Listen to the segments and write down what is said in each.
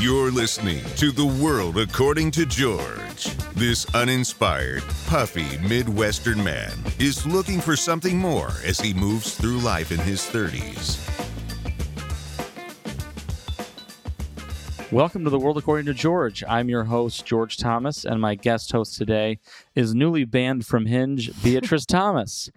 You're listening to The World According to George. This uninspired, puffy Midwestern man is looking for something more as he moves through life in his 30s. Welcome to the World According to George. I'm your host, George Thomas, and my guest host today is newly banned from Hinge, Beatrice Thomas.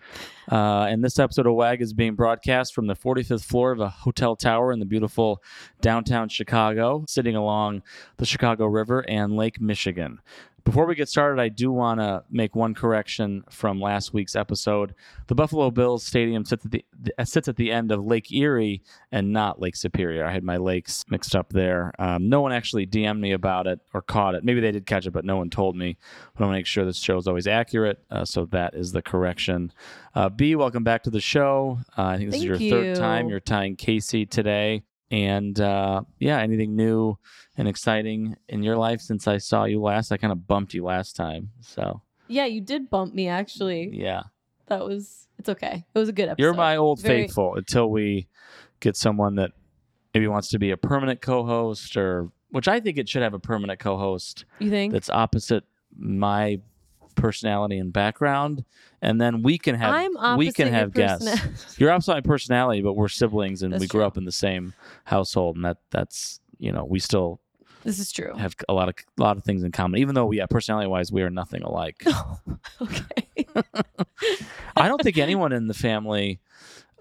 Uh, and this episode of WAG is being broadcast from the 45th floor of a hotel tower in the beautiful downtown Chicago, sitting along the Chicago River and Lake Michigan. Before we get started, I do want to make one correction from last week's episode. The Buffalo Bills Stadium sits at the sits at the end of Lake Erie and not Lake Superior. I had my lakes mixed up there. Um, no one actually DM'd me about it or caught it. Maybe they did catch it, but no one told me. But I want to make sure this show is always accurate, uh, so that is the correction. Uh, B, welcome back to the show. Uh, I think this Thank is your third time. You're tying Casey today. And uh, yeah, anything new and exciting in your life since I saw you last? I kind of bumped you last time. So Yeah, you did bump me actually. yeah, That was it's okay. It was a good episode. you're my old Very- faithful until we get someone that maybe wants to be a permanent co host or which I think it should have a permanent co host You think? that's opposite my personality and background. And then we can have I'm we can have guests. You're opposite my personality, but we're siblings and That's we grew true. up in the same household and that that's you know, we still this is true. have a lot of a lot of things in common. Even though, yeah, personality wise, we are nothing alike. Oh, okay. I don't think anyone in the family,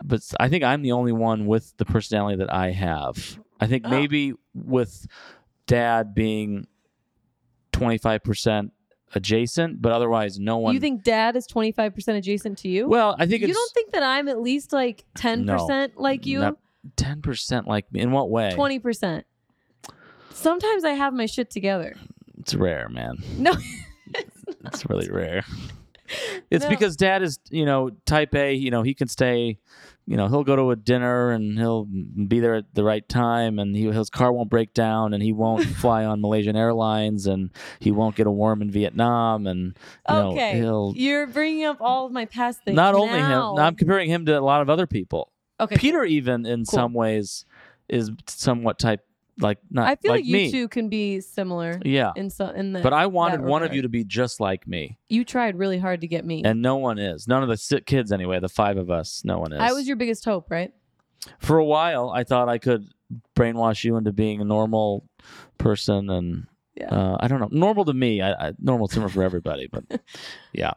but I think I'm the only one with the personality that I have. I think Oh. maybe with dad being 25 percent adjacent, but otherwise, no one. you think dad is 25% adjacent to you? Well, I think you it's don't think that I'm at least like 10% like you? not 10 percent like me. In what way? 20%. Sometimes I have my shit together. It's rare, man. No. It's really rare. It's No. because dad is, you know, type A, you know, he can stay, you know, he'll go to a dinner and he'll be there at the right time and he, his car won't break down and he won't fly on Malaysian Airlines and he won't get a worm in Vietnam and, you know, okay. he'll. You're bringing up all of my past things. Not only him. I'm comparing him to a lot of other people. okay. Peter, even in Cool. some ways, is somewhat type like not I feel like, me. you two can be similar Yeah, in some in the but I wanted one of you to be just like me. You tried really hard to get me. And no one is. None of the si- kids, anyway. The five of us, no one is. I was your biggest hope, right? For a while, I thought I could brainwash you into being a normal person, and Yeah. uh, I don't know, normal to me. I, I normal different for everybody, but yeah.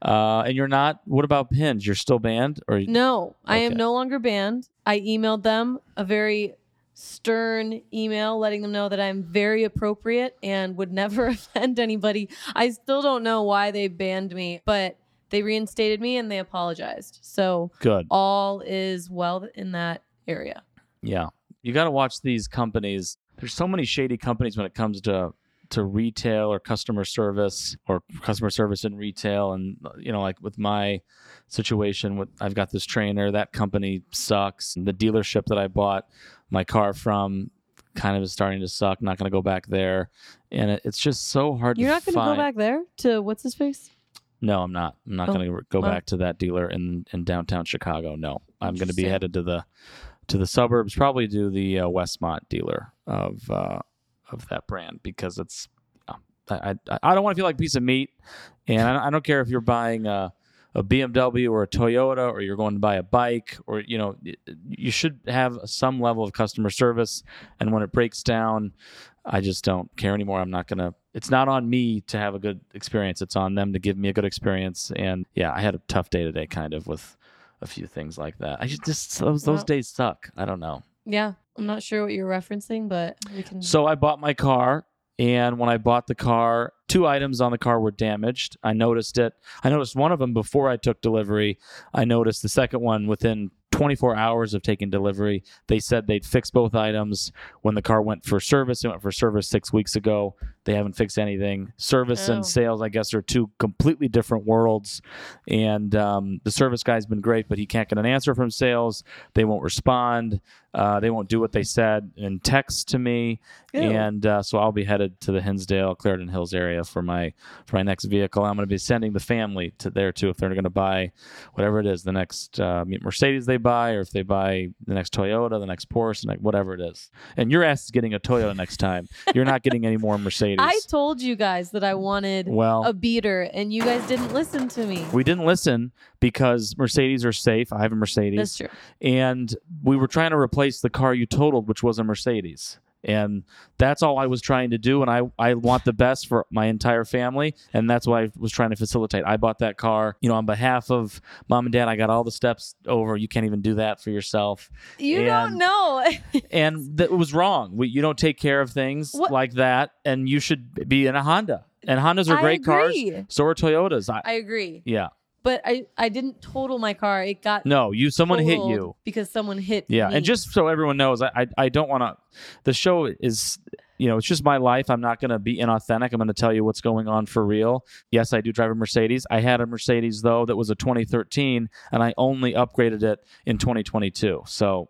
Uh, and you're not. What about Pins? You're still banned, or No, I am no longer banned. I emailed them a very stern email letting them know that I'm very appropriate and would never offend anybody. I still don't know why they banned me, but they reinstated me and they apologized. So good? all is well in that area. Yeah, you got to watch these companies. There's so many shady companies when it comes to to retail or customer service or customer service in retail and you know like with my situation with I've got this trainer that company sucks the dealership that I bought my car from kind of is starting to suck not going to go back there and it, it's just so hard You're not going to go back there to what's his face? no I'm not I'm not Oh, going to go wow. back to that dealer in in downtown Chicago no I'm going to be headed to the to the suburbs, probably to the uh, Westmont dealer of uh, of that brand because it's. uh, I, I, I don't want to feel like a piece of meat, and I, I don't care if you're buying a, a BMW or a Toyota or you're going to buy a bike or you know you should have some level of customer service. And when it breaks down, I just don't care anymore. I'm not gonna. It's not on me to have a good experience. It's on them to give me a good experience. And yeah, I had a tough day today, kind of with a few things like that. I just, those those days suck. I don't know. Yeah. I'm not sure what you're referencing, but we can. So I bought my car, and when I bought the car, two items on the car were damaged. I noticed it. I noticed one of them before I took delivery. I noticed the second one within 24 hours of taking delivery. They said they'd fix both items. When the car went for service, it went for service six weeks ago. They haven't fixed anything. Service Oh. and sales, I guess, are two completely different worlds. And um, the service guy's been great, but he can't get an answer from sales. They won't respond. Uh, they won't do what they said in text to me. Ew. And uh, so I'll be headed to the Hinsdale, Clarendon Hills area for my for my next vehicle. I'm going to be sending the family to there too if they're going to buy whatever it is, the next uh, Mercedes they buy, or if they buy the next Toyota, the next Porsche, whatever it is. And your ass is getting a Toyota next time. You're not getting any more Mercedes. I told you guys that I wanted well, a beater, and you guys didn't listen to me. we didn't listen because Mercedes are safe. I have a Mercedes. That's true. and we were trying to replace the car you totaled, which was a Mercedes. And that's all I was trying to do. And I, I want the best for my entire family. And that's what I was trying to facilitate. I bought that car, you know, on behalf of mom and dad. I got all the steps over. You can't even do that for yourself. You don't know. And that was wrong. We, you don't take care of things What- like that. And you should be in a Honda. And Hondas are I great cars. agree. So are Toyotas. I, I agree, yeah. But I I didn't total my car. It got No, you, someone hit you. because someone hit. Yeah, me. and just so everyone knows, I I, I don't want to. The show is, you know, it's just my life. I'm not going to be inauthentic. I'm going to tell you what's going on for real. Yes, I do drive a Mercedes. I had a Mercedes though that was a 2013, and I only upgraded it in 2022. So.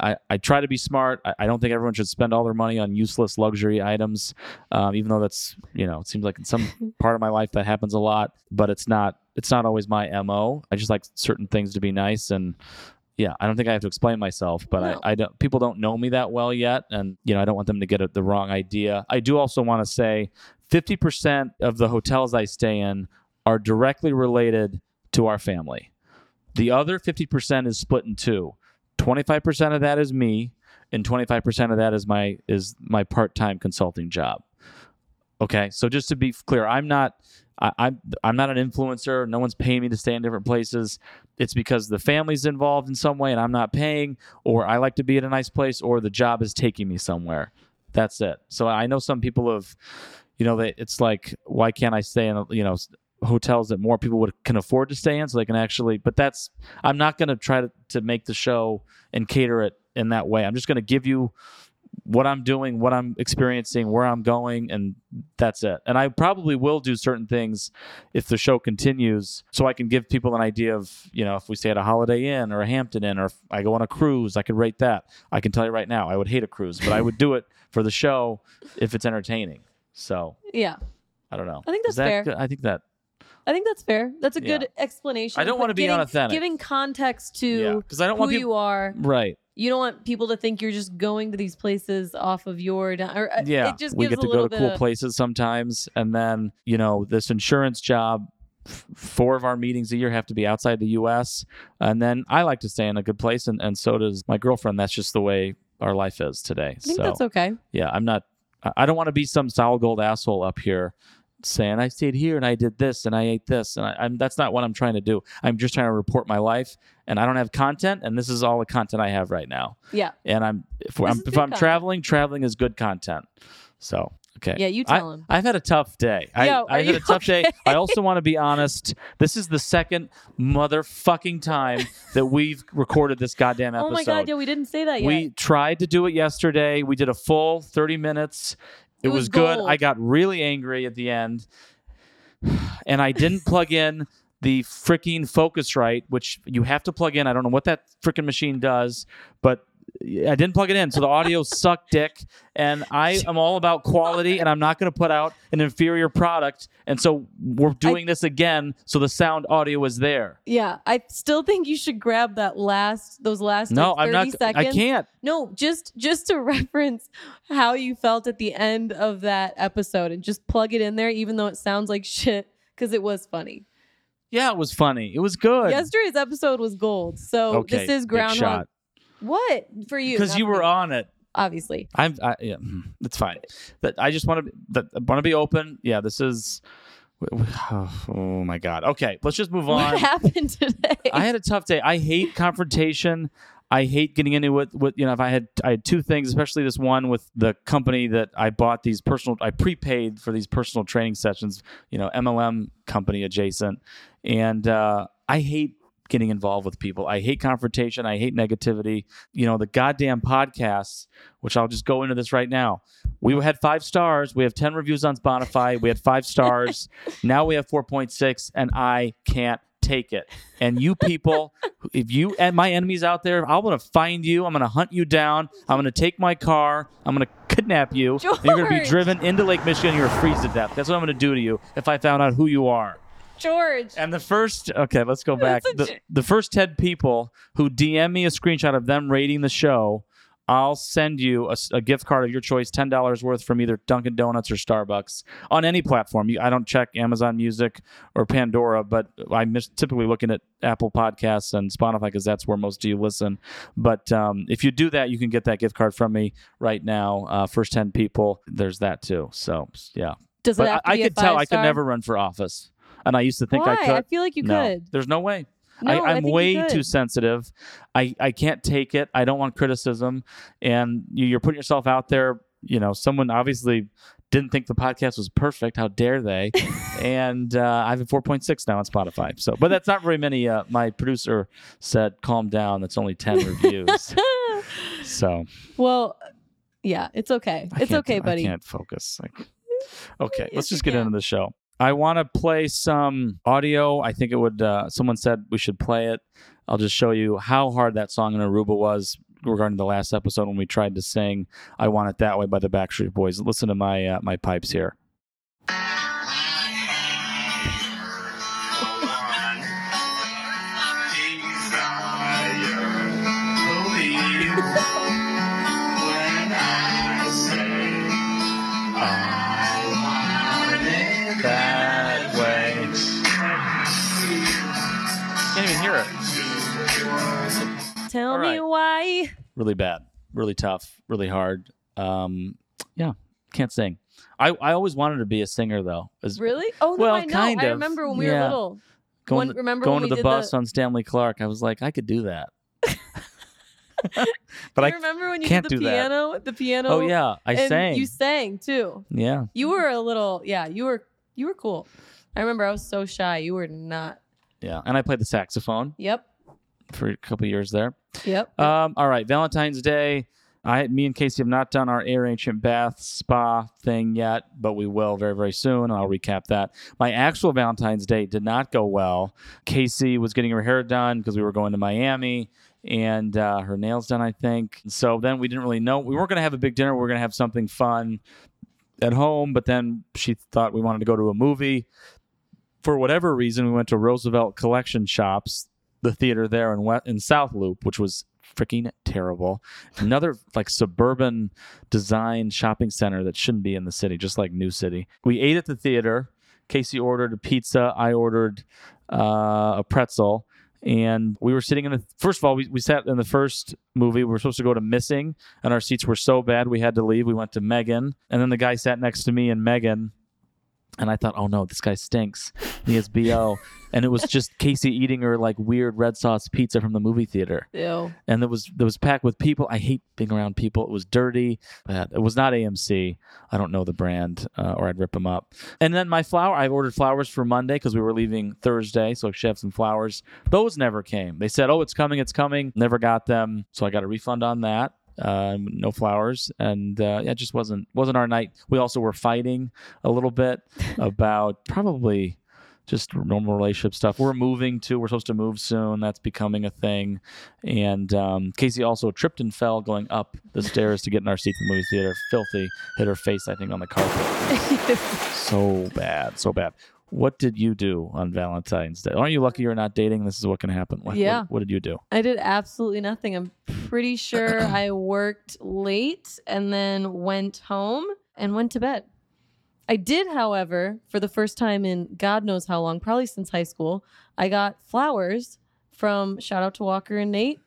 I, I try to be smart. I, I don't think everyone should spend all their money on useless luxury items, um, even though that's you know it seems like in some part of my life that happens a lot. But it's not it's not always my mo. I just like certain things to be nice and yeah, I don't think I have to explain myself, but No. I, I don't. People don't know me that well yet, and you know, I don't want them to get a, the wrong idea. I do also want to say, fifty percent of the hotels I stay in are directly related to our family. The other fifty percent is split in two. Twenty-five percent of that is me, and twenty-five percent of that is my is my part-time consulting job. Okay, so just to be clear, I'm not. I, I'm I'm not an influencer. No one's paying me to stay in different places it's because the family's involved in some way and I'm not paying, or I like to be at a nice place, or the job is taking me somewhere. That's it. So I know some people have, you know, they, it's like, why can't I stay in, you know, hotels that more people would can afford to stay in, so they can actually. But that's I'm not going to try to to make the show and cater it in that way. I'm just going to give you what I'm doing, what I'm experiencing, where I'm going, and that's it. And I probably will do certain things if the show continues, so I can give people an idea of, you know, if we stay at a Holiday Inn or a Hampton Inn, or if I go on a cruise, I could rate that. I can tell you right now, I would hate a cruise, but I would do it for the show if it's entertaining. So yeah. I don't know. I think that's that fair. good? I think that. I think that's fair. That's a Yeah. good explanation. I don't wanna be unauthentic. Giving context to Yeah, because I don't who want you are. Right. You don't want people to think you're just going to these places off of your. di- Or, uh, Yeah, it just we gives get to go to bit cool of, places sometimes, and then you know this insurance job. f- Four of our meetings a year have to be outside the U.S., and then I like to stay in a good place, and, and so does my girlfriend. That's just the way our life is today. I think so that's okay. yeah, I'm not. I- I don't want to be some solid gold asshole up here saying I stayed here and I did this and I ate this, and I, I'm that's not what I'm trying to do. I'm just trying to report my life, and I don't have content, and this is all the content I have right now. Yeah. And I'm if This I'm if I'm content. traveling, traveling is good content. So okay. Yeah, you I, tell him. I've had a tough day. I, Yo, I are had a tough day. I also want to be honest. This is the second motherfucking time that we've recorded this goddamn episode. Oh my god, yeah, we didn't say that yet. We tried to do it yesterday. We did a full 30 minutes. It, It was, was good. I got really angry at the end. And I didn't plug in the freaking Focusrite, which you have to plug in. I don't know what that freaking machine does, but I didn't plug it in. So the audio sucked dick. And I am all about quality and I'm not going to put out an inferior product. And so we're doing this again. So the sound audio is there. yeah, I still think you should grab that last those last No, like, I'm 30 not. seconds. I can't. No, just just to reference how you felt at the end of that episode and just plug it in there even though it sounds like shit cuz it was funny. Yeah, it was funny. It was good. Yesterday's episode was gold. So okay. this is groundhog. Shot. What? For you? Because you were me, on it. obviously. I'm. I, yeah, it's fine. That I just want to. That I want to be open. Yeah, this is. Oh my god. Okay, let's just move on. What happened today? I had a tough day. I hate confrontation. I hate getting into it with you know if I had I had two things, especially this one with the company that I bought these personal I prepaid for these personal training sessions, you know, MLM company adjacent. And uh I hate getting involved with people. I hate confrontation. I hate negativity. You know, the goddamn podcasts, which I'll just go into this right now. We had five stars. We have 10 reviews on Spotify. We had five stars. now we have 4.6, and I can't take it. And you people, if you and my enemies out there, I'm going to find you. I'm going to hunt you down. I'm going to take my car. I'm going to kidnap you. You're going to be driven into Lake Michigan. You're going to freeze to death. That's what I'm going to do to you if I found out who you are. George. And the first, okay, let's go back. The, j- the first 10 people who DM me a screenshot of them rating the show, I'll send you a gift card of your choice, $10 worth from either Dunkin' Donuts or Starbucks on any platform. You, I don't check Amazon Music or Pandora, but I'm typically looking at Apple Podcasts and Spotify because that's where most of you listen. But um, if you do that, you can get that gift card from me right now. Uh, first 10 people, there's that too. So, yeah. Does it But have I, I a could tell I could never run for office. And I used to think Why? I could. I feel like you no, could. there's no way. No, I, think way too sensitive. I, I can't take it. I don't want criticism. And you, you're putting yourself out there. You know, someone obviously didn't think the podcast was perfect. How dare they? and uh, I have a 4.6 now on Spotify. So, but that's not very many. Uh, my producer said, "Calm down. That's only 10 reviews." so well, yeah, it's okay. I it's okay, buddy. I can't focus. Like, okay, let's just get can. into the show. I want to play some audio. I think it would. Uh, someone said we should play it. I'll just show you how hard that song in Aruba was regarding the last episode when we tried to sing "I Want It That Way" by the Backstreet Boys. Listen to my uh, my pipes here. Really bad, really tough, really hard. Um, yeah, can't sing. I, I always wanted to be a singer though. As Really? Oh no, Well, I know. kind I remember when we Yeah. were little. going, One- remember going when to the bus the- on Stanley Clark, I was like, I could do that. but I remember when you can't did the do that. piano? The piano. oh yeah, I sang. You sang too. yeah, You were a little. Yeah, you were. You were cool. I remember I was so shy. You were not. yeah, and I played the saxophone Yep. for a couple years there. Yep. Um, all right, Valentine's Day. I, me and Casey have not done our Aire ancient bath spa thing yet, but we will very, very soon. And I'll recap that. My actual Valentine's Day did not go well. Casey was getting her hair done because we were going to Miami and uh, her nails done, I think. So then we didn't really know. We weren't going to have a big dinner. We were going to have something fun at home, but then she thought we wanted to go to a movie. For whatever reason, we went to Roosevelt Collection Shops, the theater there in, West, in South Loop, which was freaking terrible. Another like suburban design shopping center that shouldn't be in the city, just like New City. We ate at the theater. Casey ordered a pizza. I ordered uh, a pretzel. And we were sitting in the first of all, we, we sat in the first movie. We were supposed to go to Missing, and our seats were so bad we had to leave. We went to Megan, and then the guy sat next to me and Megan. And I thought, oh no, this guy stinks. He has BO. and it was just Casey eating her like weird red sauce pizza from the movie theater Ew. and it was it was packed with people. I hate being around people. It was dirty. But it was not AMC. I don't know the brand, uh, or I'd rip them up. And then my flower, I ordered flowers for Monday because we were leaving Thursday, so I should have some flowers. Those never came. They said, "Oh, it's coming, it's coming." Never got them, so I got a refund on that. Uh, no flowers, and uh, yeah, it just wasn't wasn't our night. We also were fighting a little bit about probably just normal relationship stuff. We're moving too. We're supposed to move soon. That's becoming a thing. And um, Casey also tripped and fell going up the stairs to get in our seat in the movie theater. Filthy. Hit her face, I think, on the carpet. so bad. So bad. What did you do on Valentine's Day? Aren't you lucky you're not dating? This is what can happen. What, Yeah. What, what did you do? I did absolutely nothing. I'm pretty sure I worked late and then went home and went to bed. I did, however, for the first time in God knows how long, probably since high school, I got flowers from shout out to Walker and Nate,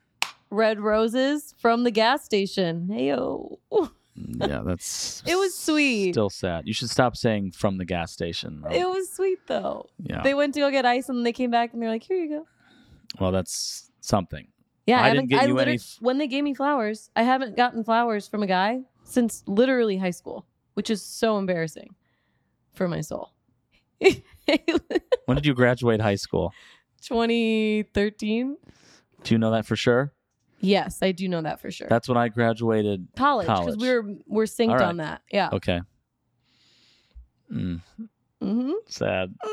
red roses from the gas station. Heyo. yeah, that's. It was sweet. Still sad. You should stop saying from the gas station. though. It was sweet though. yeah. They went to go get ice and they came back and they're like, here you go. well, that's something. Yeah, I I, didn't get I you any f- when they gave me flowers, I haven't gotten flowers from a guy since literally high school, which is so embarrassing for my soul. When did you graduate high school? 2013. Do you know that for sure? Yes, I do know that for sure. That's when I graduated. college because we were we're synced right. on that. Yeah. Okay. Mm, hmm sad.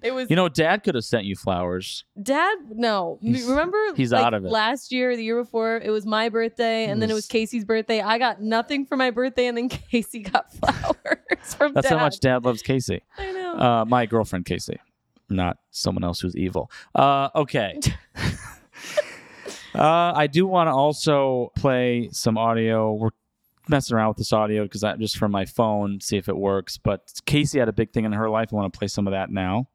It was You know, Dad could have sent you flowers. Dad. No, He's- remember? he's like, out of it. Last year, the year before, it was my birthday, and then it was was- Casey's birthday. I got nothing for my birthday, and then Casey got flowers from That's Dad. how much Dad loves Casey. I know. Uh, my girlfriend Casey, not someone else who's evil. Uh, okay. Uh, I do want to also play some audio. We're messing around with this audio because I just from my phone, see if it works. But Casey had a big thing in her life. I want to play some of that now.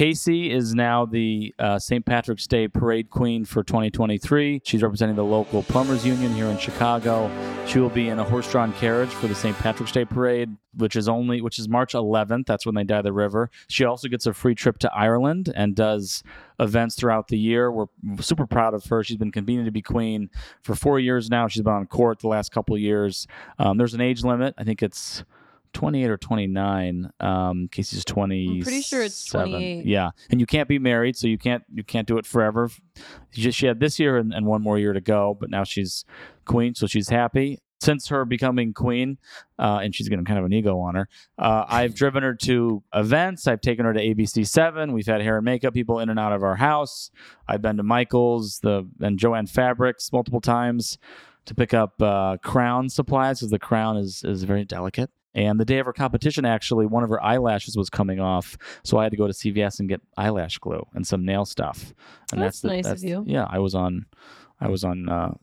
Casey is now the uh, St. Patrick's Day Parade Queen for 2023. She's representing the local plumbers union here in Chicago. She will be in a horse-drawn carriage for the St. Patrick's Day Parade, which is only which is March 11th. That's when they dye the river. She also gets a free trip to Ireland and does events throughout the year. We're super proud of her. She's been convening to be queen for four years now. She's been on court the last couple years. Um, there's an age limit. I think it's 28 or 29. Um, Casey's 20. pretty sure it's 28. Yeah, and you can't be married, so you can't you can't do it forever. She just she had this year and, and one more year to go, but now she's queen, so she's happy. Since her becoming queen, uh, and she's getting kind of an ego on her, uh, I've driven her to events. I've taken her to ABC Seven. We've had hair and makeup people in and out of our house. I've been to Michaels, the and Joann Fabrics multiple times to pick up uh, crown supplies because the crown is is very delicate. And the day of her competition, actually, one of her eyelashes was coming off, so I had to go to CVS and get eyelash glue and some nail stuff. And That's that's, the- nice of you. Yeah, I was on, I was on, uh,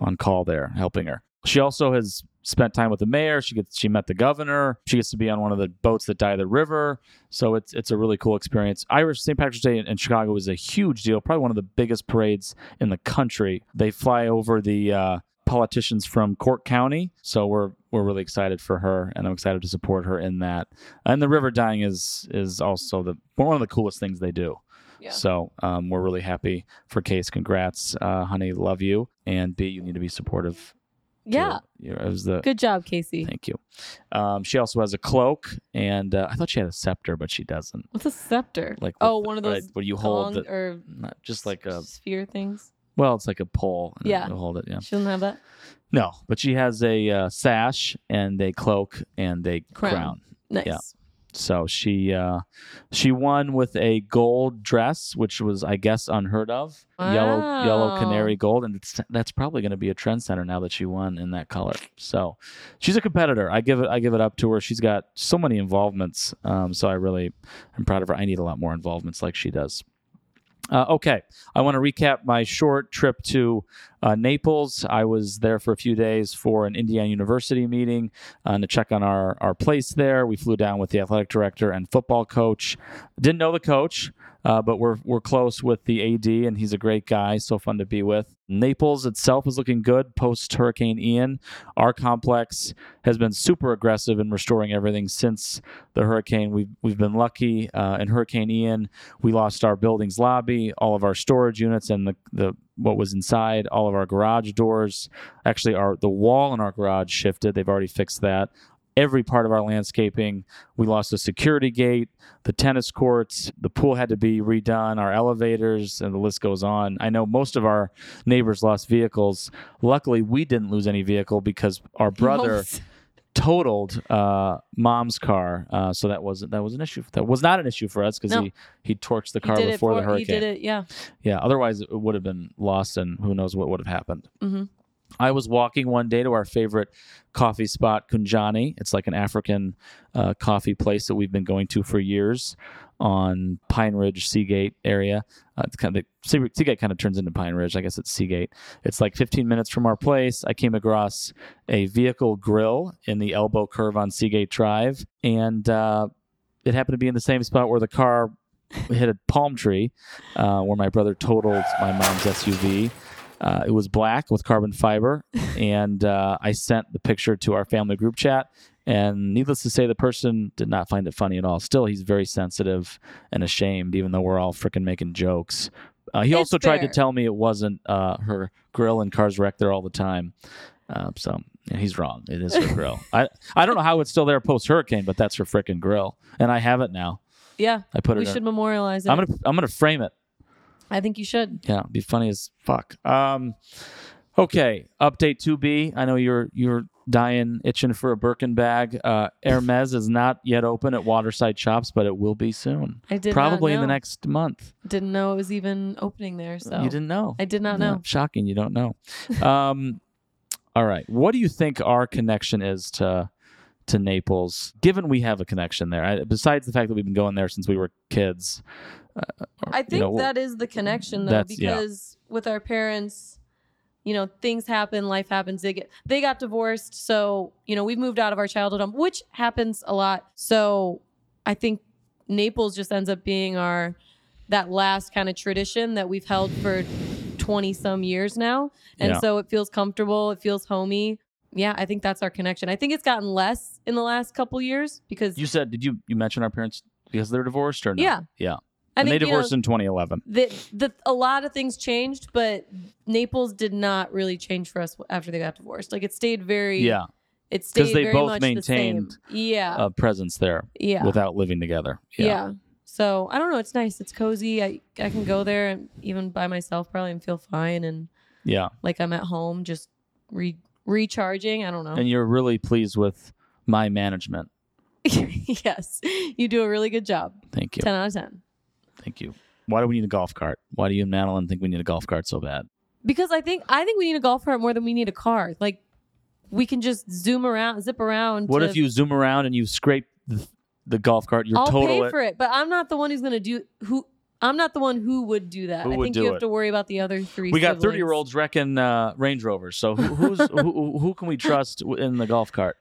on call there helping her. She also has spent time with the mayor. She gets, she met the governor. She gets to be on one of the boats that dye the river. So it's it's a really cool experience. Irish St. Patrick's Day in, in Chicago is a huge deal, probably one of the biggest parades in the country. They fly over the uh, politicians from Cork County, so we're we're really excited for her, and I'm excited to support her in that. And the river dyeing is is also the one of the coolest things they do. Yeah. So um, we're really happy for Case. Congrats, uh, honey. Love you. And B, you need to be supportive. Yeah. You it was the Good job, Casey. thank you. Um, she also has a cloak, and uh, I thought she had a scepter, but she doesn't. What's a scepter? Like oh, with- one of like, those where you hold the, or not just like a sphere things. Well, it's like a pole. and Yeah. you hold it. Yeah. She doesn't have that. No, but she has a uh, sash and a cloak and a Crown. crown. Nice. Yeah. So she uh, she won with a gold dress, which was I guess unheard of, yellow yellow Wow. canary gold, and it's, that's probably going to be a trend center now that she won in that color. So she's a competitor. I give it I give it up to her. She's got so many involvements. Um, so I really I'm proud of her. I need a lot more involvements like she does. Uh, okay, I want to recap my short trip to uh, Naples. I was there for a few days for an Indiana University meeting uh, to check on our, our place there. We flew down with the athletic director and football coach. Didn't know the coach, uh, but we're, we're close with the AD, and he's a great guy. So fun to be with. Naples itself is looking good post Hurricane Ian. Our complex has been super aggressive in restoring everything since the hurricane. We've, we've been lucky. Uh, in Hurricane Ian, we lost our building's lobby, all of our storage units, and the, the what was inside, all of our garage doors. Actually, our the wall in our garage shifted. They've already fixed that. Every part of our landscaping. We lost the security gate, the tennis courts, the pool had to be redone, our elevators, and the list goes on. I know most of our neighbors lost vehicles. Luckily, we didn't lose any vehicle because our brother totaled uh, mom's car, uh, so that wasn't that was an issue. That was not an issue for us because No. he he torched the car before for the hurricane. he did it. Yeah. Yeah, otherwise it would have been lost, and who knows what would have happened. Mhm. I was walking one day to our favorite coffee spot, Kunjani. It's like an African uh, coffee place that we've been going to for years on Pine Ridge, Seagate area. Uh, it's kind of Sea- Seagate kind of turns into Pine Ridge. I guess it's Seagate. It's like 15 minutes from our place. I came across a vehicle grill in the elbow curve on Seagate Drive, and uh, it happened to be in the same spot where the car hit a palm tree, uh, where my brother totaled my mom's SUV. Uh, it was black with carbon fiber, and uh, I sent the picture to our family group chat. And needless to say, the person did not find it funny at all. Still, he's very sensitive and ashamed, even though we're all freaking making jokes. Uh, he It's also tried to tell me it wasn't uh, her grill and cars wrecked there all the time. Uh, so yeah, he's wrong. It is her grill. I I don't know how it's still there post hurricane, but that's her freaking grill, and I have it now. Yeah. I put We it. in- should memorialize it. I'm gonna I'm gonna frame it. I think you should. Yeah, it'd be funny as fuck. Um, okay, update two B. I know you're you're dying, itching for a Birkin bag. Uh, Hermes is not yet open at Waterside Shops, but it will be soon. I did not Probably in the next month. Didn't know it was even opening there. So You didn't know. I did not know. shocking, you don't know. um, all right, what do you think our connection is to to Naples? Given we have a connection there, I, besides the fact that we've been going there since we were kids. uh, I you think know, that is the connection though, That's- yeah. because with our parents, you know, things happen, life happens. They get they got divorced, so you know, we've moved out of our childhood home, which happens a lot. So I think Naples just ends up being our that last kind of tradition that we've held for 20 some years now. And Yeah. so it feels comfortable, it feels homey. Yeah, I think that's our connection. I think it's gotten less in the last couple years because You said, did you you mention our parents because they're divorced or no? Yeah. yeah. I and they think you know, divorced in 2011. the, the a lot of things changed, but Naples did not really change for us after they got divorced. Like it stayed very Yeah, It stayed because they very both much the maintained, Yeah, a presence there yeah, without living together. yeah. Yeah, So I don't know. It's nice. It's cozy. I I can go there and even by myself probably and feel fine and yeah. like I'm at home just re- recharging. I don't know. And you're really pleased with my management. yes, you do a really good job. Thank you. Ten out of ten. Thank you. Why do we need a golf cart? Why do you and Madeline think we need a golf cart so bad? Because I think I think we need a golf cart more than we need a car. Like we can just zoom around, zip around. What to- if you zoom around and you scrape the, the golf cart? You're I'll total pay it. for it, but I'm not the one who's gonna do who. I'm not the one who would do that. Who I would think do you have it? to worry about the other three. We got siblings. 30 year olds wrecking uh, Range Rovers. So who, who's who, who can we trust in the golf cart?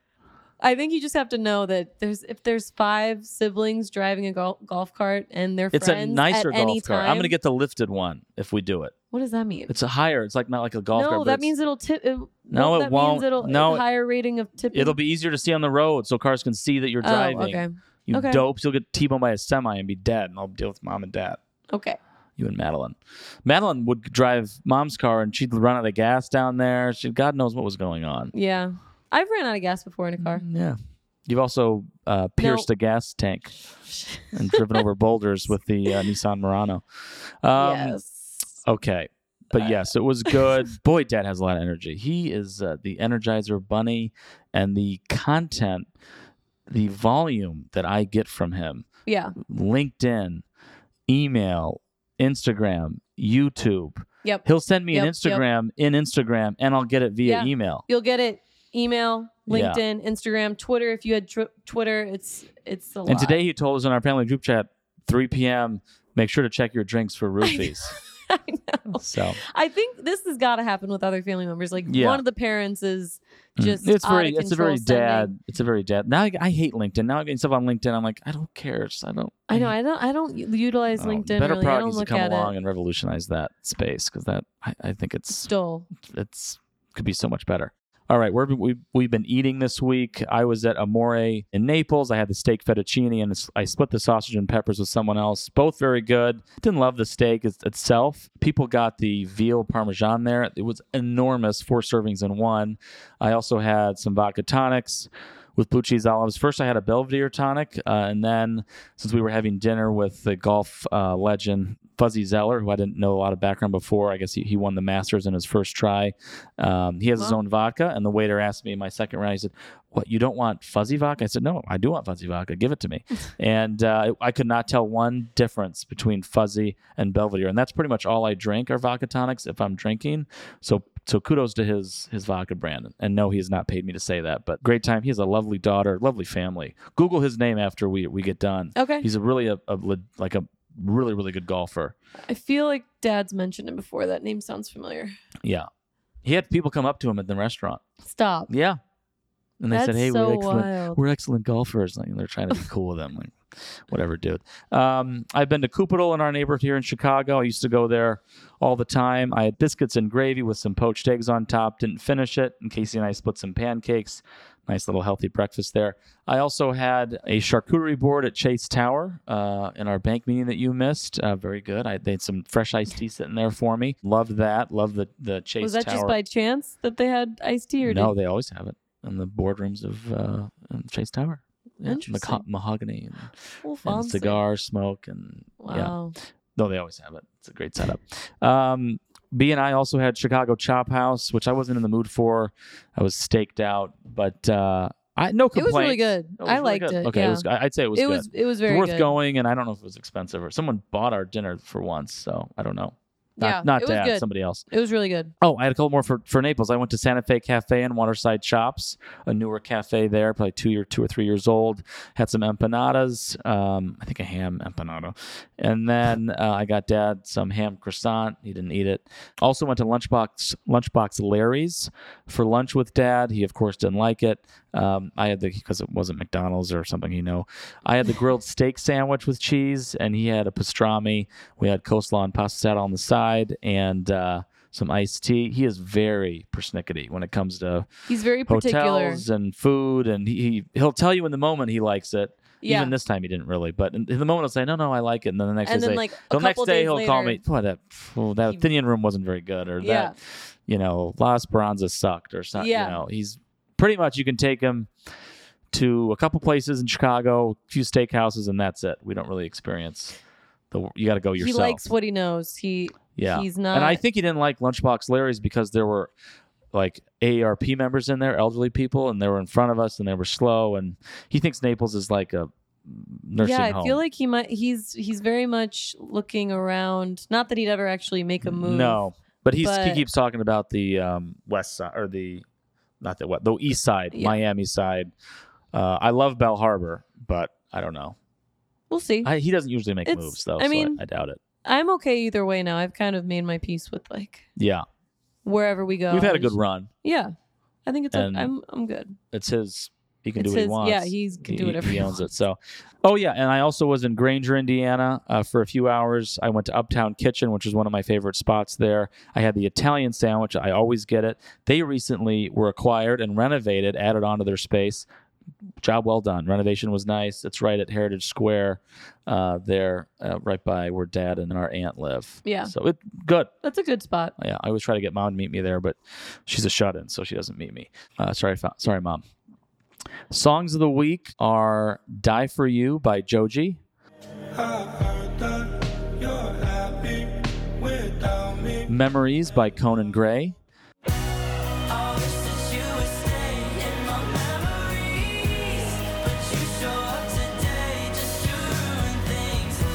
I think you just have to know that there's if there's five siblings driving a golf, golf cart and they're It's a nicer at any golf cart. I'm going to get the lifted one if we do it. What does that mean? It's a higher. It's like not like a golf no, cart. but that means it'll tip. It, No, it won't. Means it'll No, a higher rating of tipping. it'll be easier to see on the road so cars can see that you're driving. Oh, driving. okay. You Okay. dopes. You'll get T-boned by a semi and be dead, and I'll deal with mom and dad. Okay. You and Madeline. Madeline would drive mom's car and she'd run out of gas down there. She, God knows what was going on. Yeah. I've ran out of gas before in a car. Yeah. You've also uh, pierced a gas tank and driven over boulders with the uh, Nissan Murano. Um, yes. Okay. But yes, it was good. Boy, Dad has a lot of energy. He is uh, the Energizer Bunny, and the content, the volume that I get from him Yeah. LinkedIn, email, Instagram, YouTube. Yep. He'll send me an Yep, yep. Instagram in Instagram, and I'll get it via Yeah. email. You'll get it email, Yeah. LinkedIn, Instagram, Twitter. If you had tr- Twitter, it's it's a lot. And today he told us in our family group chat, 3 p.m. Make sure to check your drinks for roofies. I know. so I think this has got to happen with other family members. Like Yeah. one of the parents is just Mm. it's very it's a very control dad. It's a very dad. Now I, I hate LinkedIn. Now I get stuff on LinkedIn. I'm like, I don't care. Just, I don't. I know. I don't. I don't utilize Oh, LinkedIn Better really. I needs to come along it. and revolutionize that space because that I, I think it's Still, it's could be so much better. All right, we're, we we've been eating this week. I was at Amore in Naples. I had the steak fettuccine and I split the sausage and peppers with someone else. Both very good. Didn't love the steak itself. People got the veal parmesan there. It was enormous, four servings in one. I also had some vodka tonics with blue cheese olives. First, I had a Belvedere tonic, uh, and then since we were having dinner with the golf uh, legend Fuzzy Zoeller, who I didn't know a lot of background before, I guess he, he won the Masters in his first try. Um, he has his own vodka, and the waiter asked me in my second round, he said, "What? You don't want fuzzy vodka?" I said, "No, I do want fuzzy vodka. Give it to me." and uh, I could not tell one difference between fuzzy and Belvedere, and that's pretty much all I drink are vodka tonics if I'm drinking. So so kudos to his his vodka brand. And no, he has not paid me to say that, but great time. He has a lovely daughter, lovely family. Google his name after we we get done. okay. He's a really a, a like a really really good golfer. I feel like Dad's mentioned him before. That name sounds familiar. Yeah. He had people come up to him at the restaurant. Stop. Yeah. and they said, "Hey, so we're excellent, wild. we're excellent golfers." Like they're trying to be cool with them. Like, whatever, dude. Um, I've been to Kupitol in our neighborhood here in Chicago. I used to go there all the time. I had biscuits and gravy with some poached eggs on top. Didn't finish it. And Casey and I split some pancakes. Nice little healthy breakfast there. I also had a charcuterie board at Chase Tower uh, in our bank meeting that you missed. Uh, very good. I they had some fresh iced tea sitting there for me. Loved that. Loved the the Chase Was that Tower. just by chance that they had iced tea, or no, did, they always have it in the boardrooms of uh, in Chase Tower. Yeah, maca- mahogany and, oh, and cigar smoke and yeah. Wow. No, they always have it. It's a great setup. Um, B and I also had Chicago Chop House, which I wasn't in the mood for. I was staked out, but uh, I no It was really good. Was I really liked good. it. Okay, yeah. it was, I'd say it was it good. was it was very worth good. going, and I don't know if it was expensive or someone bought our dinner for once, so I don't know. Not, Yeah, not dad, good. somebody else. It was really good. Oh, I had a couple more for, for Naples. I went to Santa Fe Cafe and Waterside Shops, a newer cafe there, probably two year, two or three years old. Had some empanadas, um, I think a ham empanada, and then uh, I got Dad some ham croissant. He didn't eat it. Also went to Lunchbox Lunchbox Larry's for lunch with Dad. He of course didn't like it. Um, I had the because it wasn't McDonald's or something, you know. I had the grilled steak sandwich with cheese, and he had a pastrami. We had coleslaw and pasta salad on the side, and uh, some iced tea. He is very persnickety when it comes to He's very particular. hotels and food, and he, he he'll tell you in the moment he likes it. Yeah. Even this time he didn't really, but in, in the moment he'll say no, no, I like it, and then the next and day then say, like a the next day he'll later, call me, "What that? Oh, that He- Athenian room wasn't very good," or Yeah. that you know La Esperanza sucked, or something. Yeah. You know, he's pretty much you can take him to a couple places in Chicago, a few steakhouses, and that's it. We don't really experience the. You got to go yourself. He likes what he knows. He yeah, he's not. and I think he didn't like Lunchbox Larry's because there were like AARP members in there, elderly people, and they were in front of us and they were slow. And he thinks Naples is like a nursing yeah, I home. feel like he might. He's he's very much looking around. Not that he'd ever actually make a move. No, but he's he keeps talking about the um, west side or the not the what the east side, Yeah. Miami side. Uh, I love Bal Harbour, but I don't know. we'll see. I, he doesn't usually make It's- moves though. I so mean- I, doubt it. I'm okay either way now. I've kind of made my peace with like Yeah, wherever we go. we've had a good run. Yeah, I think it's. And- i I'm I'm good. It's his. He can It's do what his- he wants. yeah, he's- can do whatever he, he owns it. So, oh yeah, and I also was in Granger, Indiana, uh, for a few hours. I went to Uptown Kitchen, which is one of my favorite spots there. I had the Italian sandwich. I always get it. They recently were acquired and renovated, added onto their space. Job well done. Renovation was nice. It's right at Heritage Square, uh, there, uh, right by where Dad and our aunt live. Yeah. So it good. That's a good spot. Yeah, I always try to get mom to meet me there, but she's a shut-in, so she doesn't meet me. Uh, sorry, sorry, mom. Songs of the week are "Die for You" by Joji, "Memories" by Conan Gray,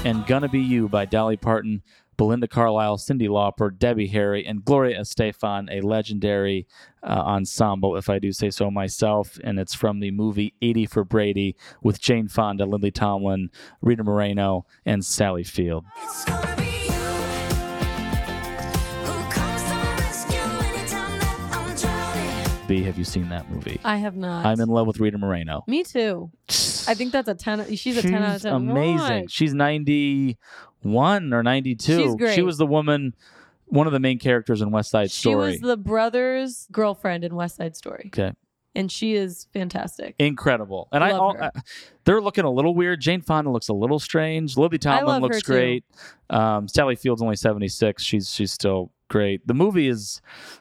and "Gonna Be You" by Dolly Parton, Belinda Carlisle, Cyndi Lauper, Debbie Harry, and Gloria Estefan, a legendary uh, ensemble, if I do say so myself. And it's from the movie 80 for Brady with Jane Fonda, Lily Tomlin, Rita Moreno, and Sally Field. It's gonna be you who comes to my rescue anytime that I'm drowning. B, have you seen that movie? I have not. I'm in love with Rita Moreno. Me too. I think that's a ten. She's a ten out of ten. amazing. She's 91 or 92. She's great. She was the woman, one of the main characters in West Side Story. She was the brother's girlfriend in West Side Story, okay. and she is fantastic. incredible. And I, her. I- they're looking a little weird. Jane Fonda looks a little strange. Lily Tomlin looks great. Um, Sally Field's only seventy six. She's she's still great. The movie is,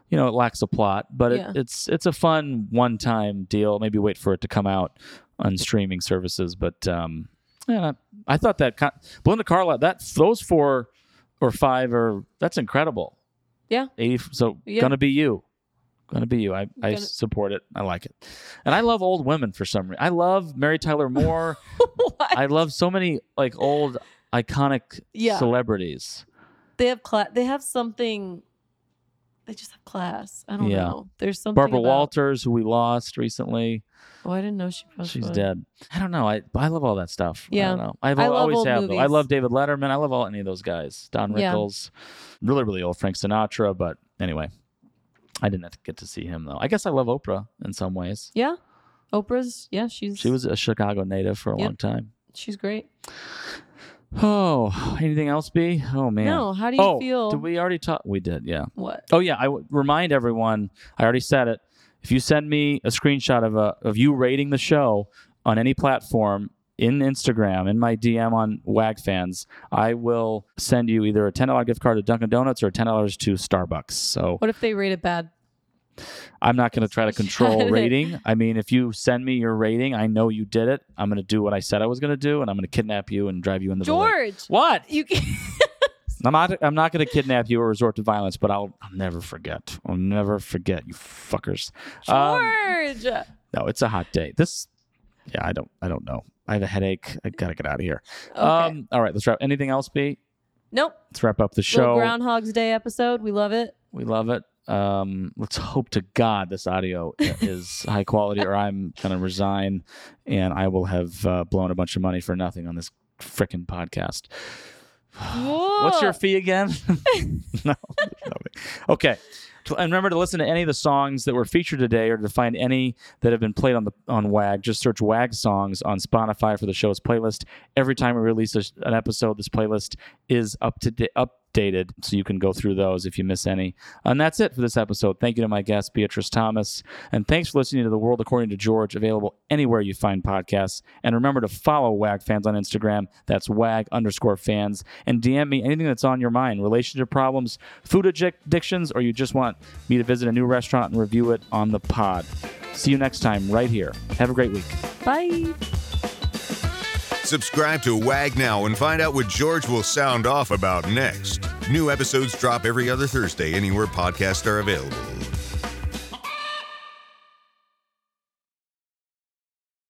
you know, it lacks a plot, but Yeah. it, it's it's a fun one time deal. Maybe wait for it to come out on streaming services. But um, yeah, I, thought that con- Belinda Carlisle that those four or five are that's incredible. Yeah. eighty. So Yeah. gonna be you. Gonna be you. I, I Gonna- support it. I like it. And I love old women for some reason. I love Mary Tyler Moore. I love so many like old iconic Yeah. celebrities. they have class. They have something. They just have class. I don't Yeah. know. There's something. Barbara about- Walters, who we lost recently, Oh, I didn't know she passed she's away. dead. I don't know. I I love all that stuff. I Yeah. don't know. I've I love always old have. Though. I love David Letterman. I love all any of those guys. Don Yeah. Rickles, really really old Frank Sinatra. But anyway, I didn't get to see him though. I guess I love Oprah in some ways. Yeah. Oprah's, yeah, she's She was a Chicago native for a Yep. long time. she's great. Oh, anything else, B? Oh man. No, how do you oh, feel? Did we already talk? We did, yeah. What? Oh yeah, I would remind everyone. I already said it. If you send me a screenshot of a of you rating the show on any platform in Instagram in my DM on WAG fans, I will send you either a ten dollar gift card to Dunkin' Donuts or ten dollars to Starbucks. So What if they rate it bad? I'm not going to try to control rating. I mean, if you send me your rating, I know you did it. I'm going to do what I said I was going to do, and I'm going to kidnap you and drive you into the. George, What? you can I'm not. I'm not going to kidnap you or resort to violence, but I'll. I'll never forget. I'll never forget you fuckers. Um, George. no, it's a hot day. This. Yeah, I don't. I don't know. I have a headache. I gotta get out of here. okay. Um. All right. Let's wrap. Anything else, B? nope. Let's wrap up the Little show. Groundhog's Day episode. We love it. We love it. Um, let's hope to God this audio is high quality, or I'm gonna resign, and I will have uh, blown a bunch of money for nothing on this frickin' podcast. What's your fee again? no. Okay. And remember to listen to any of the songs that were featured today, or to find any that have been played on the on WAG. Just search WAG songs on Spotify for the show's playlist. Every time we release a, an episode, this playlist is up to date, updated, so you can go through those if you miss any. And that's it for this episode. Thank you to my guest Beatrice Thomas, and thanks for listening to the World According to George. Available anywhere you find podcasts. And remember to follow WAG fans on Instagram. That's WAG underscore fans, and DM me anything that's on your mind: relationship problems, food addictions, or you just want me to visit a new restaurant and review it on the pod. See you next time, right here. Have a great week. Bye. Subscribe to WAG now and find out what George will sound off about next. New episodes drop every other Thursday anywhere podcasts are available.